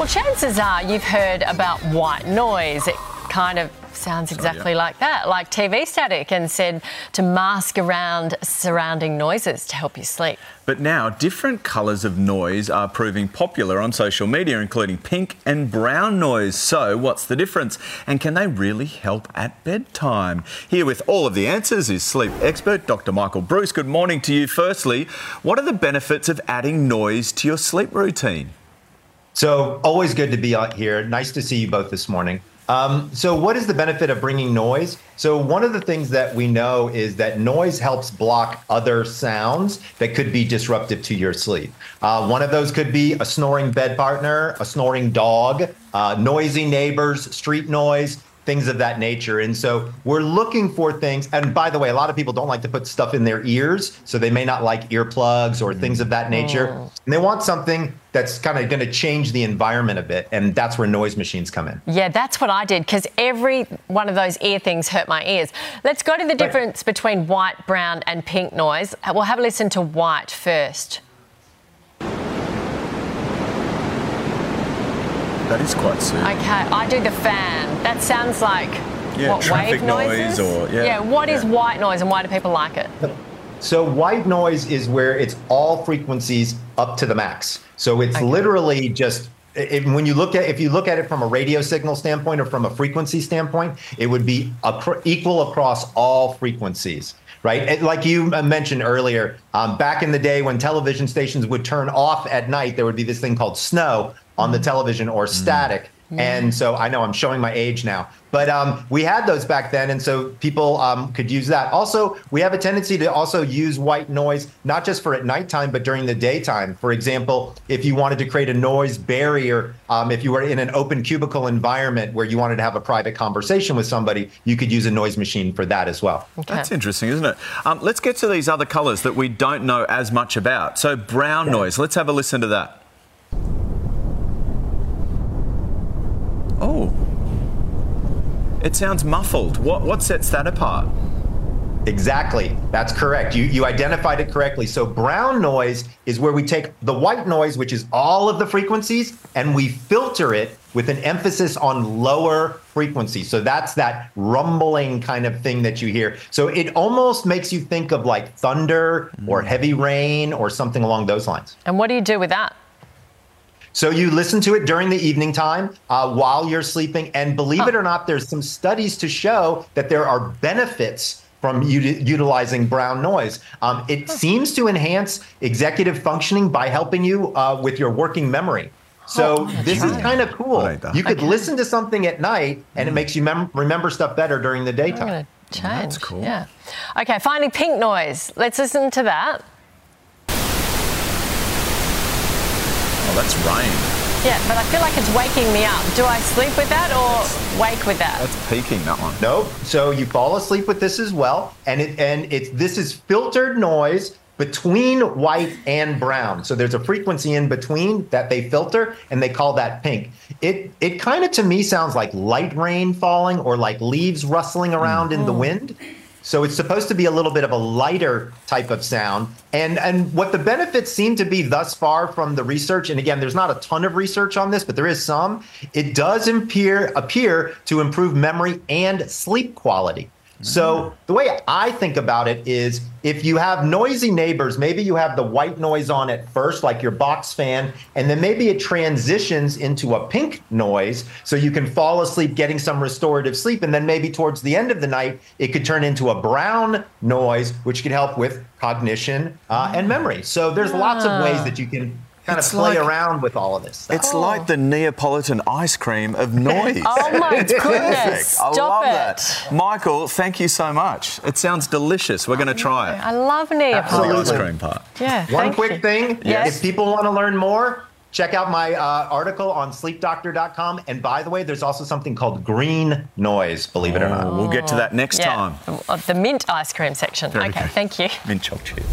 Well, chances are you've heard about white noise. It kind of sounds exactly like that, like TV static, and said to mask around surrounding noises to help you sleep. But now, different colours of noise are proving popular on social media, including pink and brown noise. So, what's the difference? And can they really help at bedtime? Here with all of the answers is sleep expert Dr. Michael Breus. Good morning to you. Firstly, what are the benefits of adding noise to your sleep routine? So, always good to be out here. Nice to see you both this morning. Um, so, what is the benefit of bringing noise? So, one of the things that we know is that noise helps block other sounds that could be disruptive to your sleep. Uh, one of those could be a snoring bed partner, a snoring dog, uh, noisy neighbors, street noise things of that nature. And so we're looking for things. And by the way, a lot of people don't like to put stuff in their ears, so they may not like earplugs or things of that nature. Oh. And they want something that's kind of going to change the environment a bit. And that's where noise machines come in. Yeah, that's what I did because every one of those ear things hurt my ears. Let's go to the difference right. between white, brown, and pink noise. We'll have a listen to white first. That is quite soon. Okay, I do the fan. That sounds like yeah, what traffic wave noises? noise or yeah. Yeah, What yeah. is white noise and why do people like it? So white noise is where it's all frequencies up to the max. So it's okay. literally just it, when you look at if you look at it from a radio signal standpoint or from a frequency standpoint, it would be equal across all frequencies right? And like you mentioned earlier, um, back in the day when television stations would turn off at night, there would be this thing called snow, on the television or mm. static. And so I know I'm showing my age now, but um, we had those back then, and so people um, could use that. Also, we have a tendency to also use white noise not just for at nighttime, but during the daytime. For example, if you wanted to create a noise barrier, um, if you were in an open cubicle environment where you wanted to have a private conversation with somebody, you could use a noise machine for that as well. Okay. That's interesting, isn't it? Um, let's get to these other colours that we don't know as much about. So brown yeah. noise. Let's have a listen to that. Oh. It sounds muffled. What, what sets that apart? Exactly. That's correct. You, you identified it correctly. So, brown noise is where we take the white noise, which is all of the frequencies, and we filter it with an emphasis on lower frequencies. So, that's that rumbling kind of thing that you hear. So, it almost makes you think of like thunder or mm. heavy rain or something along those lines. And what do you do with that? So you listen to it during the evening time uh, while you're sleeping. And believe it or not, there's some studies to show that there are benefits from utilizing brown noise. Um, it seems to enhance executive functioning by helping you uh, with your working memory. So oh, this is kind of cool. You could okay. listen to something at night, and mm. it makes you mem- remember stuff better during the daytime. Change. That's cool. Yeah. Okay, finally, pink noise. Let's listen to that. Oh, that's rain. Yeah, but I feel like it's waking me up. Do I sleep with that or wake with that? That's peaking that one. Nope. So you fall asleep with this as well, and it and it's this is filtered noise between white and brown. So there's a frequency in between that they filter, and they call that pink. It it kind of to me sounds like light rain falling or like leaves rustling around mm-hmm. in the mm. wind. So it's supposed to be a little bit of a lighter type of sound. And and what the benefits seem to be thus far from the research, and again, there's not a ton of research on this, but there is some. It does appear appear to improve memory and sleep quality. So the way I think about it is if you have noisy neighbors, maybe you have the white noise on at first, like your box fan, and then maybe it transitions into a pink noise so you can fall asleep getting some restorative sleep. And then maybe towards the end of the night, it could turn into a brown noise, which can help with cognition uh, and memory. So there's lots of ways that you can kind it's of play like, around with all of this stuff. It's oh. like the Neapolitan ice cream of noise. oh my goodness! Stop I love it. that. Michael, thank you so much. It sounds delicious. We're going to try it. I love Neapolitan. The ice cream part. Yeah. One quick you. thing. Yes. If people want to learn more, check out my uh, article on sleepdoctor.com. And by the way, there's also something called green noise, believe it or not. We'll get to that next yeah. time. The mint ice cream section. Very okay, good. thank you. Mint chocolate.